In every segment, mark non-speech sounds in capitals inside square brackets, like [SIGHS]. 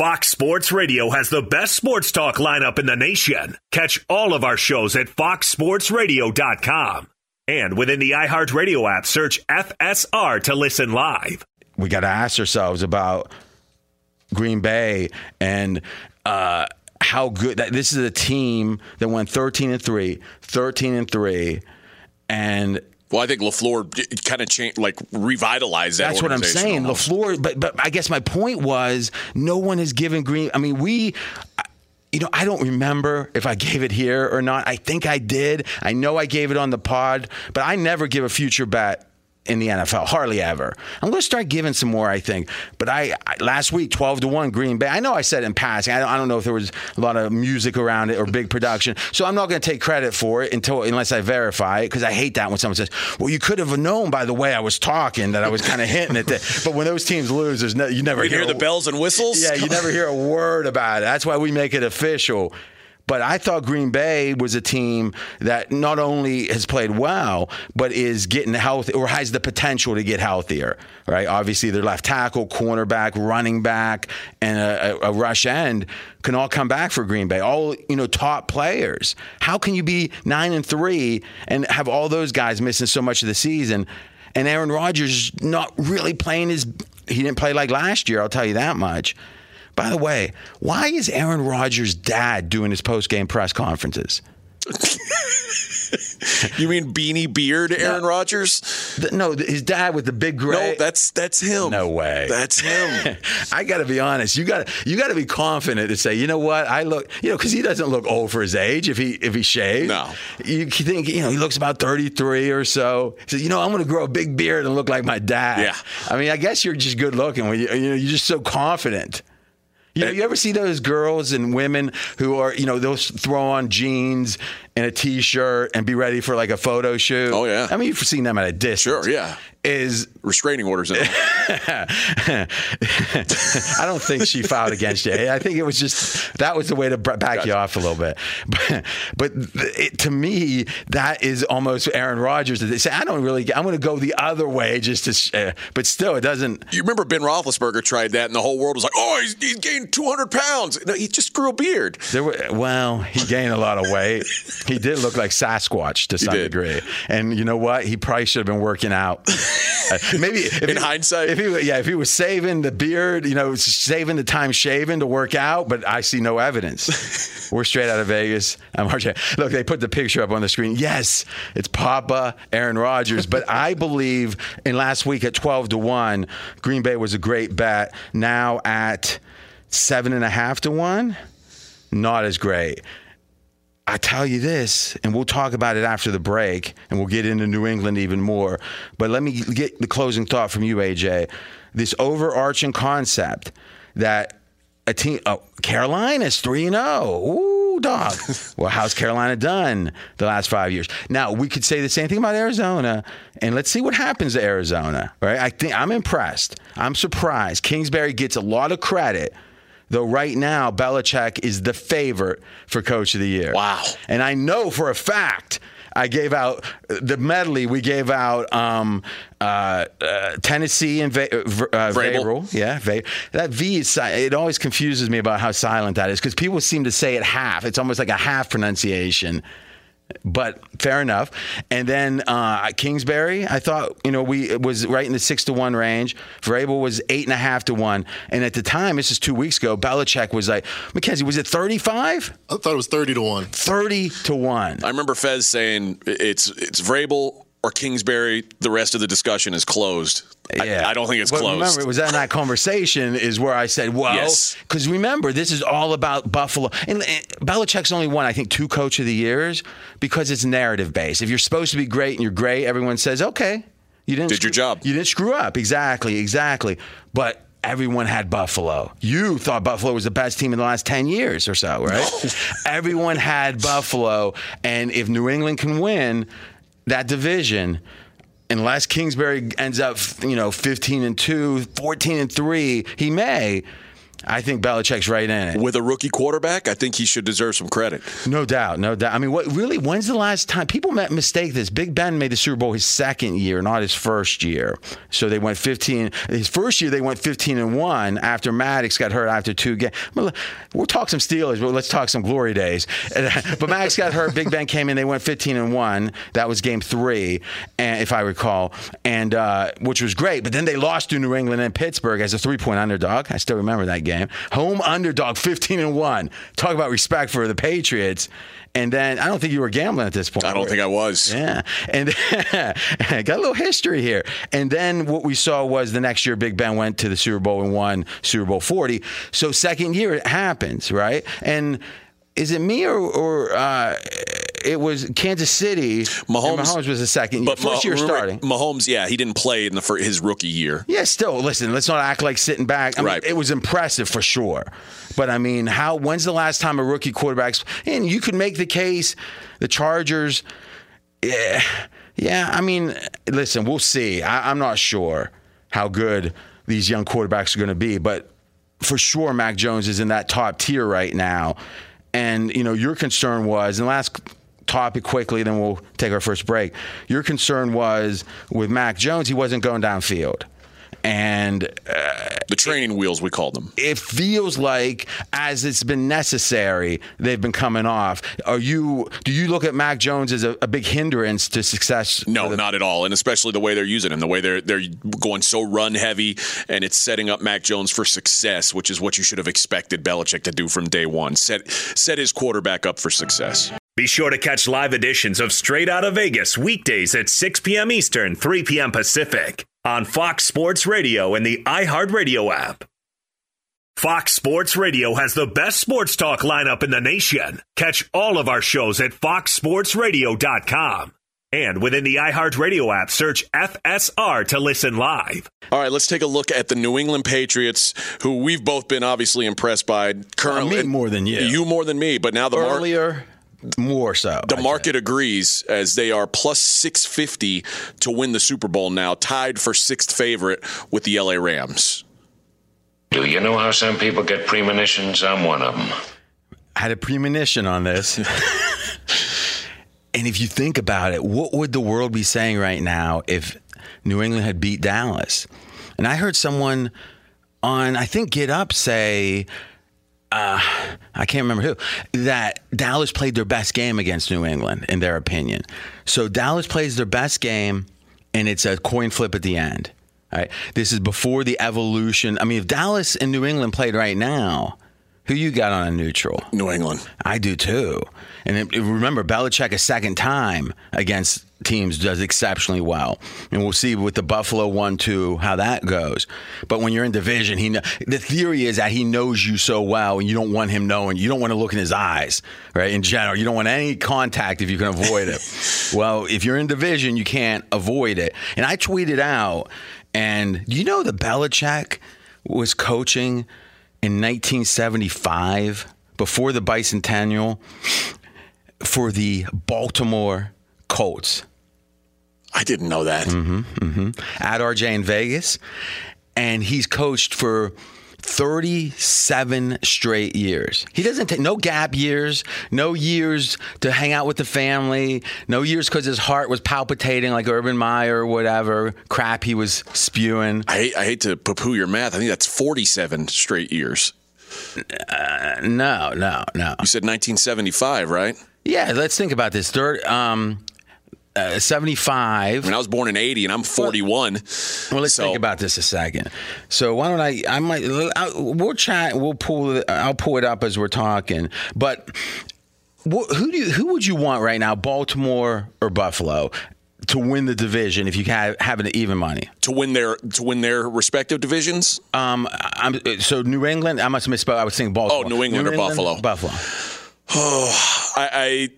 Fox Sports Radio has the best sports talk lineup in the nation. Catch all of our shows at foxsportsradio.com. And within the iHeartRadio app, search FSR to listen live. We got to ask ourselves about Green Bay and uh, how good that this is a team that went 13 and 3, 13 and 3 and well, I think Lafleur kind of changed, like revitalized that. That's what I'm saying. Almost. Lafleur, but but I guess my point was, no one has given Green. I mean, we. You know, I don't remember if I gave it here or not. I think I did. I know I gave it on the pod, but I never give a future bet in the NFL. Hardly ever. I'm going to start giving some more, I think. But I, I last week, 12 to 1 Green Bay. I know I said in passing. I don't, I don't know if there was a lot of music around it or big production. So I'm not going to take credit for it until unless I verify it because I hate that when someone says, "Well, you could have known by the way I was talking that I was kind of hinting at that." [LAUGHS] But when those teams lose, there's no, you never you hear, hear the bells and whistles. Yeah, you never hear a word about it. That's why we make it official. But I thought Green Bay was a team that not only has played well, but is getting healthy or has the potential to get healthier. Right? Obviously, their left tackle, cornerback, running back, and a, a, rush end can all come back for Green Bay. All you know, top players. How can you be nine and three and have all those guys missing so much of the season? And Aaron Rodgers not really playing his. He didn't play like last year. I'll tell you that much. By the way, why is Aaron Rodgers' dad doing his post game press conferences? [LAUGHS] you mean beanie beard Aaron no, Rodgers? The, no, his dad with the big gray. No, that's that's him. No way. That's him. [LAUGHS] I got to be honest. You got you got to be confident to say, you know what? I look, you know, because he doesn't look old for his age if he if he shaves. No. You think you know he looks about thirty three or so. He says, you know, I'm going to grow a big beard and look like my dad. Yeah. I mean, I guess you're just good looking when you you know you're just so confident. You know, you ever see those girls and women who are, you know, they'll throw on jeans and a t-shirt and be ready for like a photo shoot? Oh yeah. I mean, you've seen them at a distance. Sure, yeah. Is restraining orders in [LAUGHS] I don't think she filed against you. I think it was just that was the way to back gotcha. you off a little bit. [LAUGHS] But, but it, to me, that is almost Aaron Rodgers. They say I don't really. I'm going to go the other way just to. Uh, but still, it doesn't. You remember Ben Roethlisberger tried that, and the whole world was like, "Oh, he's, he's gained 200 pounds." No, he just grew a beard. There were, well, he gained a lot of weight. [LAUGHS] he did look like Sasquatch to some degree. And you know what? He probably should have been working out. [LAUGHS] Uh, maybe in he, hindsight, if he yeah, if he was saving the beard, you know, saving the time shaving to work out, but I see no evidence. [LAUGHS] We're straight out of Vegas. I'm RJ. Look, they put the picture up on the screen. Yes, it's Papa Aaron Rodgers, but [LAUGHS] I believe in last week at 12 to one, Green Bay was a great bet. Now at seven and a half to one, not as great. I tell you this, and we'll talk about it after the break, and we'll get into New England even more. But let me get the closing thought from you, AJ. This overarching concept that a team, oh, Carolina's 3 0. Ooh, dog. [LAUGHS] well, how's Carolina done the last five years? Now, we could say the same thing about Arizona, and let's see what happens to Arizona, right? I think I'm impressed. I'm surprised. Kingsbury gets a lot of credit Though right now, Belichick is the favorite for Coach of the Year. Wow. And I know for a fact I gave out the medley. We gave out um, uh, uh, Tennessee and Va- uh, uh Vrabel. Yeah, Va- that V is. It always confuses me about how silent that is because people seem to say it half. It's almost like a half pronunciation but fair enough. And then uh, Kingsbury, I thought you know we was right in the six to one range. Vrabel was eight and a half to one, and at the time, this is two weeks ago. Belichick was like, McKenzie, was it thirty five? I thought it was thirty to one. Thirty to one. I remember Fez saying it's it's Vrabel or Kingsbury, the rest of the discussion is closed. Yeah. I, I don't think it's but closed. Remember, it was in that conversation is where I said, well, because yes. remember, this is all about Buffalo. And, and Belichick's only won, I think, two coach of the years because it's narrative based. If you're supposed to be great and you're great, everyone says, okay, you didn't did screw, your job. You didn't screw up. Exactly, exactly. But everyone had Buffalo. You thought Buffalo was the best team in the last 10 years or so, right? No. [LAUGHS] everyone had Buffalo. And if New England can win, that division unless Kingsbury ends up, you know, 15 and 2, 14 and 3, he may. I think Belichick's right in it. With a rookie quarterback, I think he should deserve some credit. No doubt, no doubt. I mean, what really? When's the last time people mistake this? Big Ben made the Super Bowl his second year, not his first year. So they went 15. His first year they went 15 and one after Maddox got hurt after two games. We'll talk some Steelers, but let's talk some glory days. [LAUGHS] but Maddox got hurt. Big Ben came in. They went 15 and one. That was game three, and if I recall, and uh, which was great. But then they lost to New England and Pittsburgh as a three point underdog. I still remember that game. Home underdog, 15 and one. Talk about respect for the Patriots. And then I don't think you were gambling at this point. I don't think I was. Yeah. And [LAUGHS] got a little history here. And then what we saw was the next year Big Ben went to the Super Bowl and won Super Bowl 40. So second year it happens, right? And is it me or, or uh, it was Kansas City? Mahomes, Mahomes was the second but first year starting. Mahomes, yeah, he didn't play in the first, his rookie year. Yeah, still listen. Let's not act like sitting back. I mean, right. It was impressive for sure, but I mean, how? When's the last time a rookie quarterback's? And you could make the case, the Chargers. Yeah, yeah. I mean, listen, we'll see. I, I'm not sure how good these young quarterbacks are going to be, but for sure, Mac Jones is in that top tier right now. And you know, your concern was, and last topic quickly, then we'll take our first break. Your concern was with Mac Jones, he wasn't going downfield and uh, the training wheels we call them. It feels like as it's been necessary, they've been coming off. Are you? Do you look at Mac Jones as a, a big hindrance to success? No, the- not at all, and especially the way they're using him, the way they're they're going so run heavy, and it's setting up Mac Jones for success, which is what you should have expected Belichick to do from day one. Set set his quarterback up for success. Be sure to catch live editions of Straight Out of Vegas weekdays at 6 p.m. Eastern, 3 p.m. Pacific on Fox Sports Radio and the iHeartRadio app. Fox Sports Radio has the best sports talk lineup in the nation. Catch all of our shows at foxsportsradio.com. And within the iHeartRadio app, search FSR to listen live. All right, let's take a look at the New England Patriots, who we've both been obviously impressed by. Currently, uh, me more than you. You more than me, but now the earlier. Mar- more so. The market agrees as they are plus 650 to win the Super Bowl now, tied for sixth favorite with the LA Rams. Do you know how some people get premonitions? I'm one of them. I had a premonition on this. [LAUGHS] and if you think about it, what would the world be saying right now if New England had beat Dallas? And I heard someone on, I think, Get Up say, uh, I can't remember who, that Dallas played their best game against New England, in their opinion. So Dallas plays their best game, and it's a coin flip at the end. Right? This is before the evolution. I mean, if Dallas and New England played right now, who you got on a neutral? New England. I do too. And remember, Belichick a second time against teams does exceptionally well, and we'll see with the Buffalo one two how that goes. But when you're in division, he the theory is that he knows you so well, and you don't want him knowing. You don't want to look in his eyes, right? In general, you don't want any contact if you can avoid it. [LAUGHS] well, if you're in division, you can't avoid it. And I tweeted out, and you know the Belichick was coaching in 1975 before the bicentennial for the Baltimore Colts. I didn't know that. Mm-hmm, mm-hmm. At RJ in Vegas. And he's coached for 37 straight years. He doesn't take no gap years, no years to hang out with the family, no years because his heart was palpitating like Urban Meyer or whatever crap he was spewing. I hate, I hate to poo poo your math. I think that's 47 straight years. Uh, no, no, no. You said 1975, right? Yeah, let's think about this. Third, um, uh, 75. I mean, I was born in 80 and I'm 41. Well, let's so. think about this a second. So why don't I, I might, I'll, we'll chat, we'll pull it, I'll pull it up as we're talking. But who do you, who would you want right now, Baltimore or Buffalo? To win the division, if you have having even money to win their to win their respective divisions. Um, I'm so New England. I must have misspoke. I was saying Baltimore. Oh, New England New or England, Buffalo? Buffalo. Oh, [SIGHS] I, I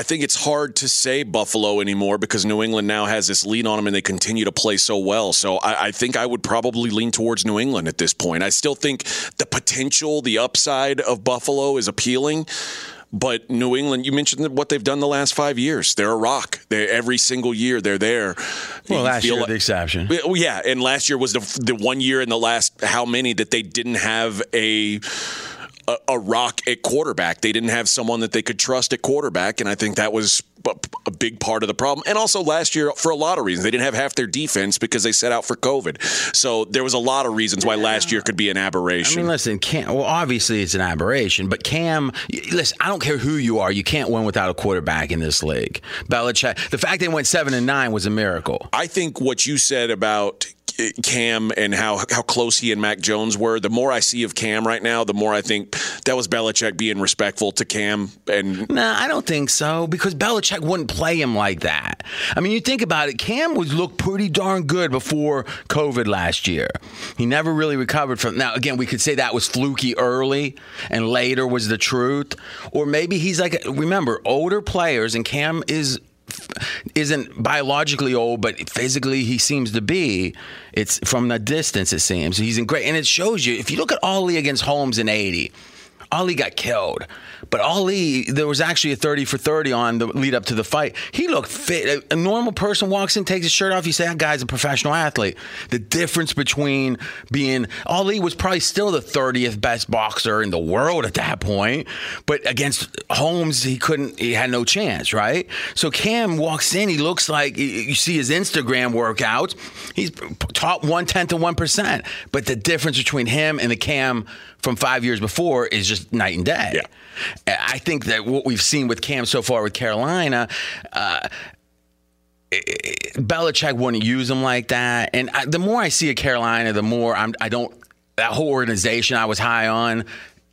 I think it's hard to say Buffalo anymore because New England now has this lead on them and they continue to play so well. So I, I, think I would probably lean towards New England at this point. I still think the potential, the upside of Buffalo is appealing. But New England, you mentioned what they've done the last five years. They're a rock. They every single year they're there. Well, You last year like- the exception. Oh, yeah, and last year was the the one year in the last how many that they didn't have a. A, a rock at quarterback. They didn't have someone that they could trust at quarterback, and I think that was a, big part of the problem. And also last year, for a lot of reasons, they didn't have half their defense because they set out for COVID. So there was a lot of reasons why last year could be an I aberration. mean, listen, Cam. Well, obviously it's an aberration, but Cam. Listen, I don't care who you are. You can't win without a quarterback in this league. Belichick. The fact they went seven and nine was a miracle. I think what you said about Cam and how how close he and Mac Jones were. The more I see of Cam right now, the more I think that was Belichick being respectful to Cam. And Nah, I don't think so because Belichick wouldn't play him like that. I mean, you think about it. Cam was looked pretty darn good before COVID last year. He never really recovered from. Now, again, we could say that was fluky early, and later was the truth, or maybe he's like. Remember, older players, and Cam is isn't biologically old, but physically he seems to be. It's from the distance, it seems. He's in great, and it shows you. If you look at Ali against Holmes in '80, Ali got killed, but Ali there was actually a 30 for 30 on the lead up to the fight. He looked fit. A normal person walks in, takes his shirt off. You say that guy's a professional athlete. The difference between being Ali was probably still the 30th best boxer in the world at that point, but against Holmes he couldn't. He had no chance, right? So Cam walks in. He looks like you see his Instagram workouts. He's top one tenth of one percent, but the difference between him and the Cam from five years before is just night and day. Yeah. I think that what we've seen with Cam so far with Carolina. Uh, Belichick wouldn't use him like that, and I, the more I see a Carolina, the more I'm. I don't. That whole organization I was high on.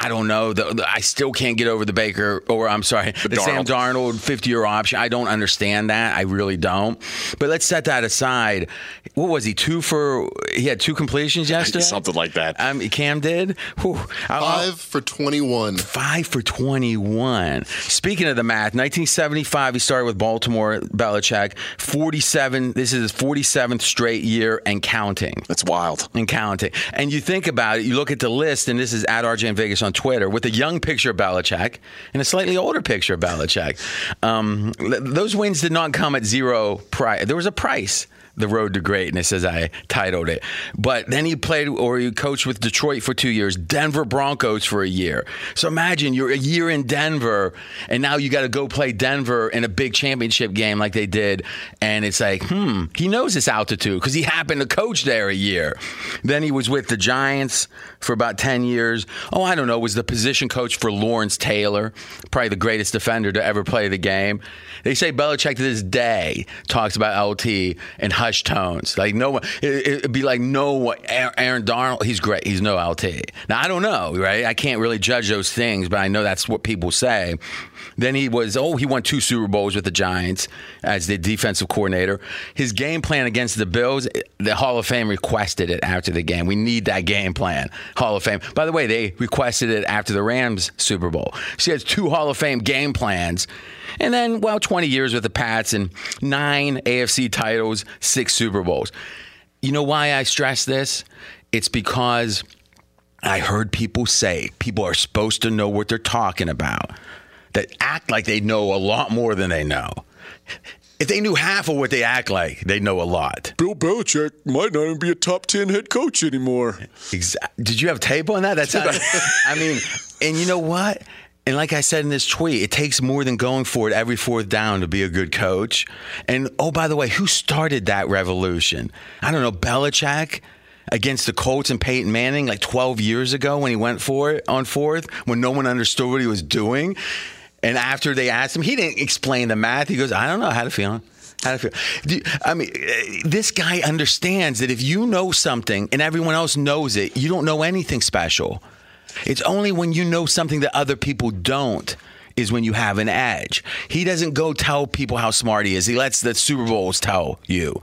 I don't know. The, the- I still can't get over the Baker, or I'm sorry, the, Sam Darnold 50 year option. I don't understand that. I really don't. But let's set that aside. What was he? Two for. He had two completions [LAUGHS] yesterday? something like that. Um, Cam did? Whew. I'll- Five for 21. Five for 21. Speaking of the math, 1975, he started with Baltimore, Belichick. 47, this is his 47th straight year and counting. That's wild. And counting. And you think about it, you look at the list, and this is at RJ in Vegas on Twitter, with a young picture of Belichick and a slightly older picture of Belichick. Um, those wins did not come at zero price. There was a price. The Road to Greatness, as I titled it. But then he played or he coached with Detroit for two years, Denver Broncos for a year. So imagine you're a year in Denver, and now you got to go play Denver in a big championship game like they did. And it's like, hmm, he knows this altitude because he happened to coach there a year. Then he was with the Giants for about 10 years. Oh, I don't know, was the position coach for Lawrence Taylor, probably the greatest defender to ever play the game. They say Belichick to this day talks about LT in hushed tones. Like no one, it, it'd be like no one. Aaron Donald, he's great. He's no LT. Now I don't know, right? I can't really judge those things, but I know that's what people say. Then he was, oh, he won two Super Bowls with the Giants as the defensive coordinator. His game plan against the Bills, the Hall of Fame requested it after the game. We need that game plan. Hall of Fame. By the way, they requested it after the Rams Super Bowl. She has two Hall of Fame game plans. And then, well, 20 years with the Pats and nine AFC titles, six Super Bowls. You know why I stress this? It's because I heard people say people are supposed to know what they're talking about, that act like they know a lot more than they know. If they knew half of what they act like, they know a lot. Bill Belichick might not even be a top 10 head coach anymore. Exa- Did you have tape on that? That's [LAUGHS] I mean, and you know what? And like I said in this tweet, it takes more than going for it every fourth down to be a good coach. And oh, by the way, who started that revolution? I don't know, Belichick against the Colts and Peyton Manning like 12 years ago when he went for it on fourth when no one understood what he was doing. And after they asked him, he didn't explain the math. He goes, I don't know how to feel. How to feel. I mean, eh, this guy understands that if you know something and everyone else knows it, you don't know anything special. It's only when you know something that other people don't is when you have an edge. He doesn't go tell people how smart he is. He lets the Super Bowls tell you.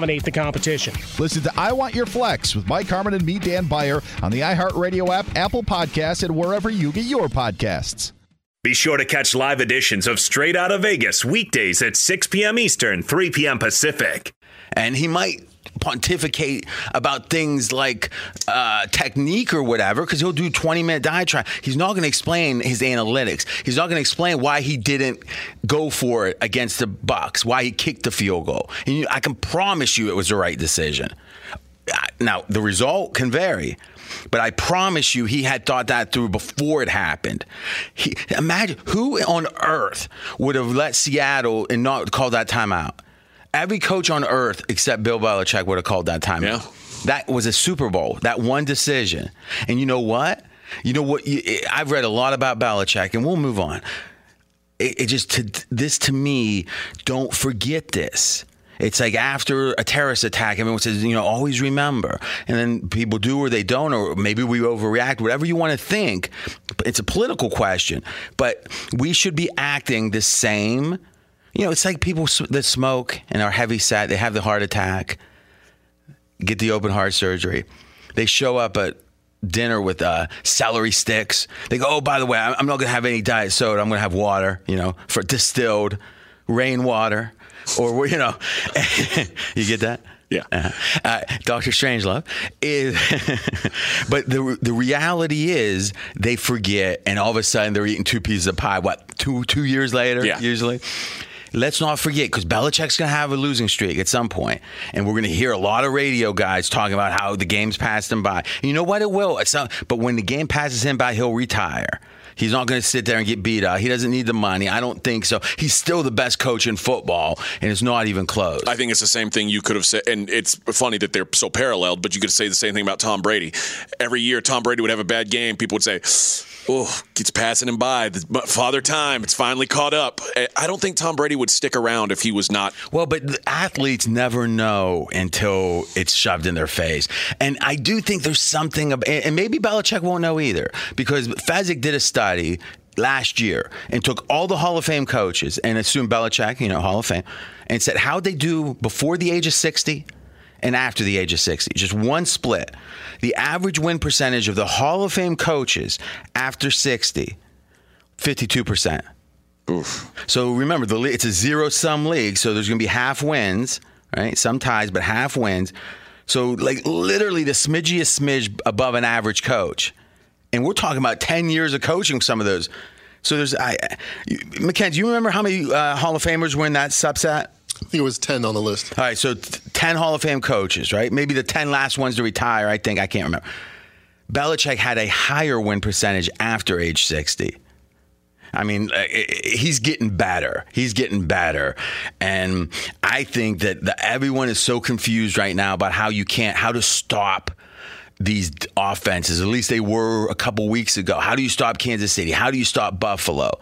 the competition. Listen to I Want Your Flex with Mike Harmon and me, Dan Beyer, on the iHeartRadio app, Apple Podcasts, and wherever you get your podcasts. Be sure to catch live editions of Straight Out of Vegas weekdays at 6 p.m. Eastern, 3 p.m. Pacific. and he might pontificate about things like uh, technique or whatever because he'll do 20 minute diatribe he's not going to explain his analytics he's not going to explain why he didn't go for it against the Bucs why he kicked the field goal and you, i can promise you it was the right decision now the result can vary but I promise you, he had thought that through before it happened. He, imagine who on earth would have let Seattle and not called that timeout. Every coach on earth except Bill Belichick would have called that timeout. Yeah. That was a Super Bowl. That one decision. And you know what? You know what? You, I've read a lot about Belichick, and we'll move on. It, it just to, this to me. Don't forget this. It's like after a terrorist attack, everyone says, you know, always remember. And then people do or they don't, or maybe we overreact, whatever you want to think. It's a political question. But we should be acting the same. You know, it's like people that smoke and are heavy set, they have the heart attack, get the open heart surgery. They show up at dinner with uh, celery sticks. They go, oh, by the way, I'm not going to have any diet soda. I'm going to have water, you know, for distilled rainwater. Or, [LAUGHS] you know, [LAUGHS] you get that? Yeah. Uh, uh, Dr. Strangelove is, [LAUGHS] but the the reality is they forget, and all of a sudden they're eating two pieces of pie. What two two years later? Yeah. Usually. Let's not forget because Belichick's going to have a losing streak at some point, and we're going to hear a lot of radio guys talking about how the game's passed him by. And you know what? It will. Not, but when the game passes him by, he'll retire. He's not going to sit there and get beat up. He doesn't need the money. I don't think so. He's still the best coach in football, and it's not even close. I think it's the same thing you could have said, and it's funny that they're so paralleled. But you could say the same thing about Tom Brady. Every year, Tom Brady would have a bad game. People would say, "Oh, it's passing him by." Father Time, it's finally caught up. I- I don't think Tom Brady would stick around if he was not. Well, but athletes never know until it's shoved in their face. And I do think there's something, and maybe Belichick won't know either, because Fezzik did a study last year and took all the Hall of Fame coaches and assumed Belichick, you know, Hall of Fame, and said, how'd they do before the age of 60? And after the age of 60, just one split. The average win percentage of the Hall of Fame coaches after 60, 52%. So remember, the it's a zero sum league, so there's going to be half wins, right? Some ties, but half wins. So like literally the smidgiest smidge above an average coach, and we're talking about ten years of coaching some of those. So there's I, do you remember how many uh, Hall of Famers were in that subset? I think it was 10 on the list. All right, so t- 10 Hall of Fame coaches, right? Maybe the 10 last ones to retire, I think. I can't remember. Belichick had a higher win percentage after age 60. I mean, uh, he's getting better. He's getting better. And I think that the, everyone is so confused right now about how you can't, how to stop these offenses. At least they were a couple weeks ago. How do you stop Kansas City? How do you stop Buffalo?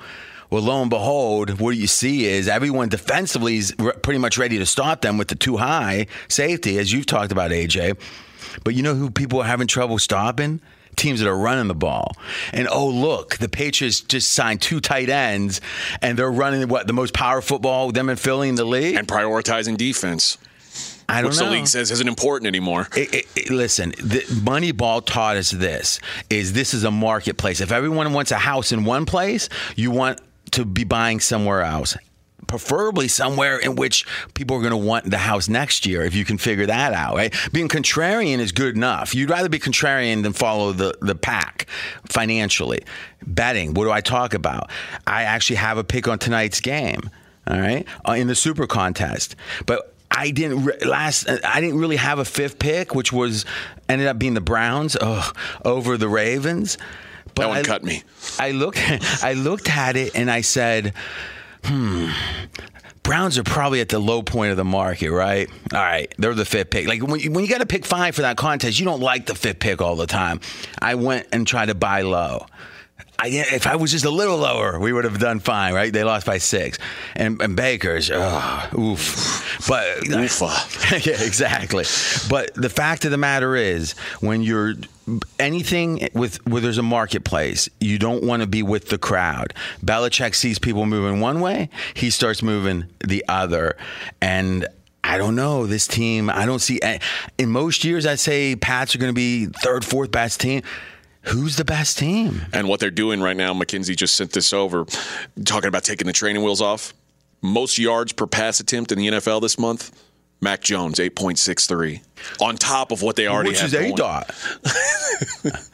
Well, lo and behold, what you see is everyone defensively is re- pretty much ready to stop them with the two high safety, as you've talked about, AJ. But you know who people are having trouble stopping? Teams that are running the ball. And oh, look, the Patriots just signed two tight ends, and they're running what the most power football them and Philly in the league. And prioritizing defense, I don't which know. the league says isn't important anymore. It, it, it- listen, the Moneyball taught us this: is this is a marketplace. If everyone wants a house in one place, you want to be buying somewhere else. Preferably somewhere in which people are going to want the house next year, if you can figure that out. Right? Being contrarian is good enough. You'd rather be contrarian than follow the the pack financially. Betting. What do I talk about? I actually have a pick on tonight's game. All right, uh, in the Super Contest, but I didn't re- last. I didn't really have a fifth pick, which was ended up being the Browns over the Ravens. But That one I, cut me. I looked. [LAUGHS] I looked at it and I said, "Hmm." Browns are probably at the low point of the market, right? All right, they're the fifth pick. Like when you, when you got to pick five for that contest, you don't like the fifth pick all the time. I went and tried to buy low. I, if I was just a little lower, we would have done fine, right? They lost by six, and, and Baker's, oh, oof. But Oofa. [LAUGHS] yeah, exactly. But the fact of the matter is, when you're anything with where there's a marketplace, you don't want to be with the crowd. Belichick sees people moving one way, he starts moving the other, and. I don't know this team. I don't see. Eh, in most years, I'd say Pats are going to be third, fourth best team. Who's the best team? And what they're doing right now, McKenzie just sent this over, talking about taking the training wheels off. Most yards per pass attempt in the NFL this month. Mac Jones, 8.63. On top of what they already Which have is a dot. [LAUGHS]